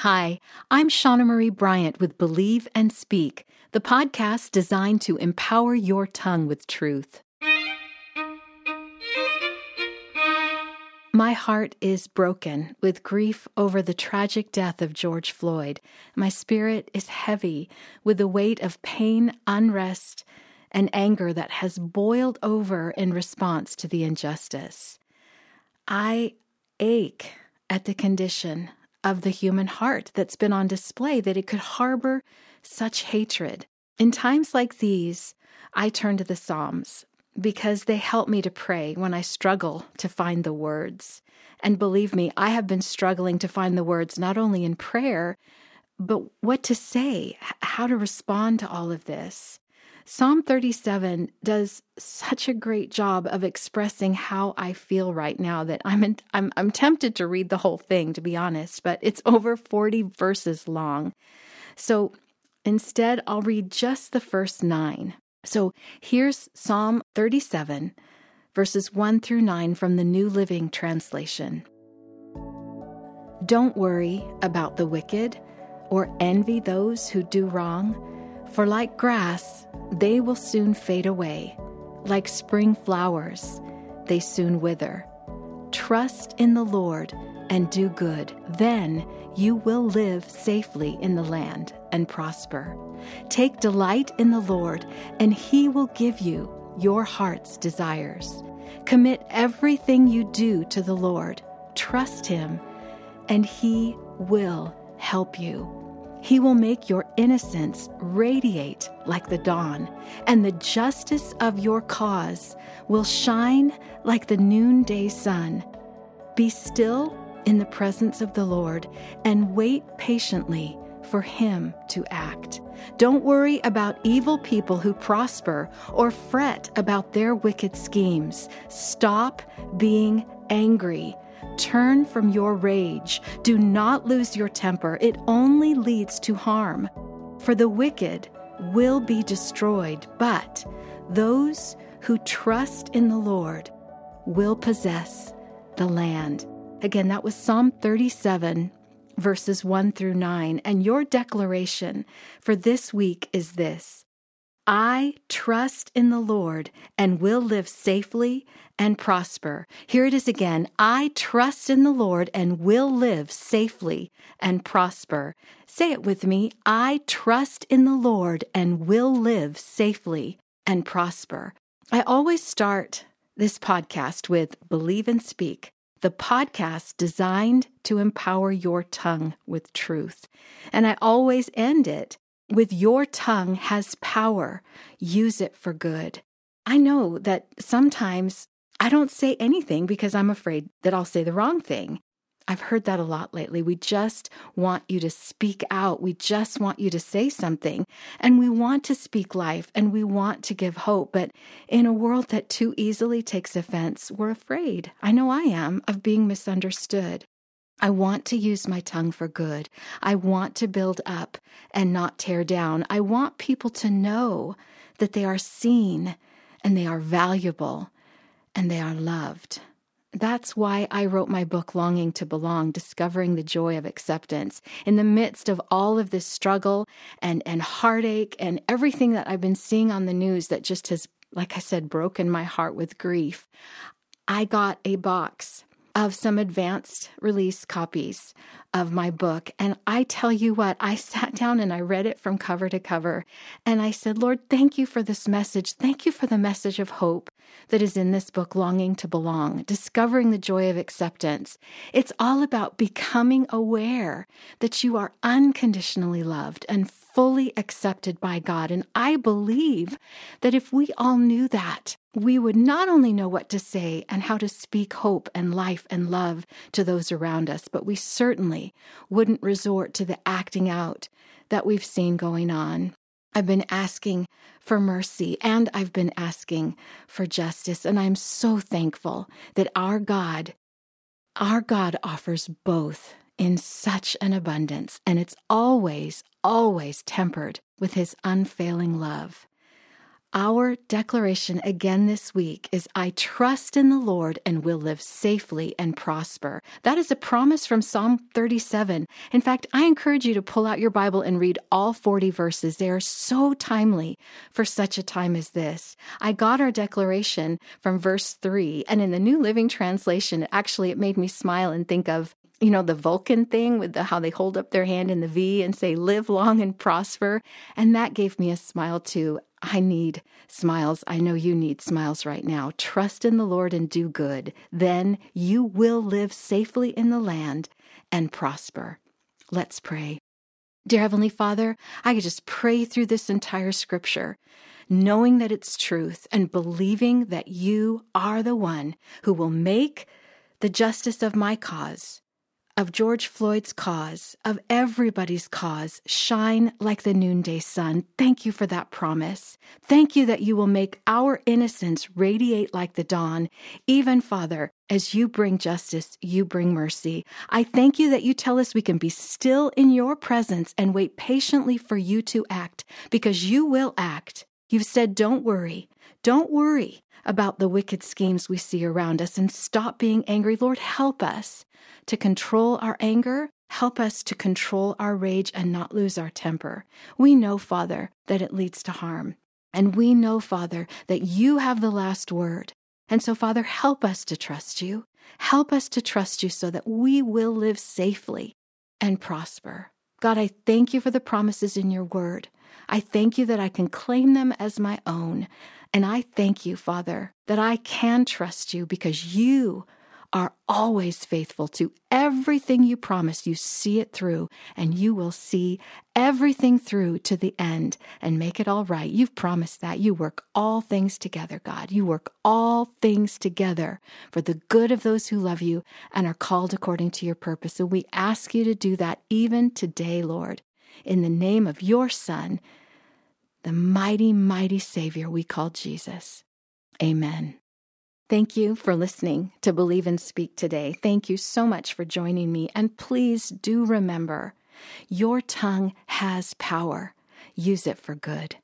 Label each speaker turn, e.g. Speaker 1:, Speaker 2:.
Speaker 1: Hi, I'm Shauna Marie Bryant with Believe and Speak, the podcast designed to empower your tongue with truth. My heart is broken with grief over the tragic death of George Floyd. My spirit is heavy with the weight of pain, unrest, and anger that has boiled over in response to the injustice. I ache at the condition of the human heart that's been on display, that it could harbor such hatred. In times like these, I turn to the Psalms because they help me to pray when I struggle to find the words. And believe me, I have been struggling to find the words not only in prayer, but what to say, how to respond to all of this. Psalm 37 does such a great job of expressing how I feel right now that I'm in, I'm I'm tempted to read the whole thing to be honest, but it's over 40 verses long. So instead I'll read just the first 9. So here's Psalm 37 verses 1 through 9 from the New Living Translation. Don't worry about the wicked or envy those who do wrong, for like grass they will soon fade away. Like spring flowers, they soon wither. Trust in the Lord and do good. Then you will live safely in the land and prosper. Take delight in the Lord, and he will give you your heart's desires. Commit everything you do to the Lord. Trust him, and he will help you. He will make your innocence radiate like the dawn, and the justice of your cause will shine like the noonday sun. Be still in the presence of the Lord and wait patiently for Him to act. Don't worry about evil people who prosper or fret about their wicked schemes. Stop being angry Turn from your rage. Do not lose your temper. It only leads to harm. For the wicked will be destroyed, but those who trust in the Lord will possess the land. Again, that was Psalm 37, verses 1 through 9. And your declaration for this week is this I trust in the Lord and will live safely and prosper. Here it is again. I trust in the Lord and will live safely and prosper. Say it with me. I trust in the Lord and will live safely and prosper. I always start this podcast with Believe and Speak, the podcast designed to empower your tongue with truth. And I always end it with your tongue has power. Use it for good. I know that sometimes I don't say anything because I'm afraid that I'll say the wrong thing. I've heard that a lot lately. We just want you to speak out. We just want you to say something. And we want to speak life and we want to give hope. But in a world that too easily takes offense, we're afraid. I know I am of being misunderstood. I want to use my tongue for good. I want to build up and not tear down. I want people to know that they are seen and they are valuable and they are loved. That's why I wrote my book, Longing to Belong, Discovering the Joy of Acceptance. In the midst of all of this struggle and, and heartache and everything that I've been seeing on the news that just has, like I said, broken my heart with grief, I got a box of some advanced release copies of my book. And I tell you what, I sat down and I read it from cover to cover. And I said, Lord, thank you for this message. Thank you for the message of hope that is in this book, Longing to Belong, Discovering the Joy of Acceptance. It's all about becoming aware that you are unconditionally loved and fully accepted by God. And I believe that if we all knew that, we would not only know what to say and how to speak hope and life and love to those around us, but we certainly wouldn't resort to the acting out that we've seen going on. I've been asking for mercy and I've been asking for justice. And I'm so thankful that our God, our God offers both in such an abundance. And it's always, always tempered with his unfailing love. Our declaration again this week is I trust in the Lord and will live safely and prosper. That is a promise from Psalm 37. In fact, I encourage you to pull out your Bible and read all 40 verses. They are so timely for such a time as this. I got our declaration from verse 3, and in the New Living Translation, actually, it made me smile and think of you know, the Vulcan thing with the, how they hold up their hand in the V and say, live long and prosper. And that gave me a smile too. I need smiles. I know you need smiles right now. Trust in the Lord and do good. Then you will live safely in the land and prosper. Let's pray. Dear Heavenly Father, I could just pray through this entire scripture, knowing that it's truth and believing that you are the one who will make the justice of my cause of George Floyd's cause, of everybody's cause, shine like the noonday sun. Thank you for that promise. Thank you that you will make our innocence radiate like the dawn. Even, Father, as you bring justice, you bring mercy. I thank you that you tell us we can be still in your presence and wait patiently for you to act, because you will act. You've said, don't worry. Don't worry about the wicked schemes we see around us and stop being angry. Lord, help us to control our anger. Help us to control our rage and not lose our temper. We know, Father, that it leads to harm. And we know, Father, that you have the last word. And so, Father, help us to trust you. Help us to trust you so that we will live safely and prosper. God, I thank you for the promises in your word. I thank you that I can claim them as my own. And I thank you, Father, that I can trust you because you are always faithful to everything you promise. You see it through, and you will see everything through to the end and make it all right. You've promised that. You work all things together, God. You work all things together for the good of those who love you and are called according to your purpose. And we ask you to do that even today, Lord, in the name of your Son the mighty, mighty Savior we call Jesus. Amen. Thank you for listening to Believe and Speak today. Thank you so much for joining me. And please do remember your tongue has power. Use it for good.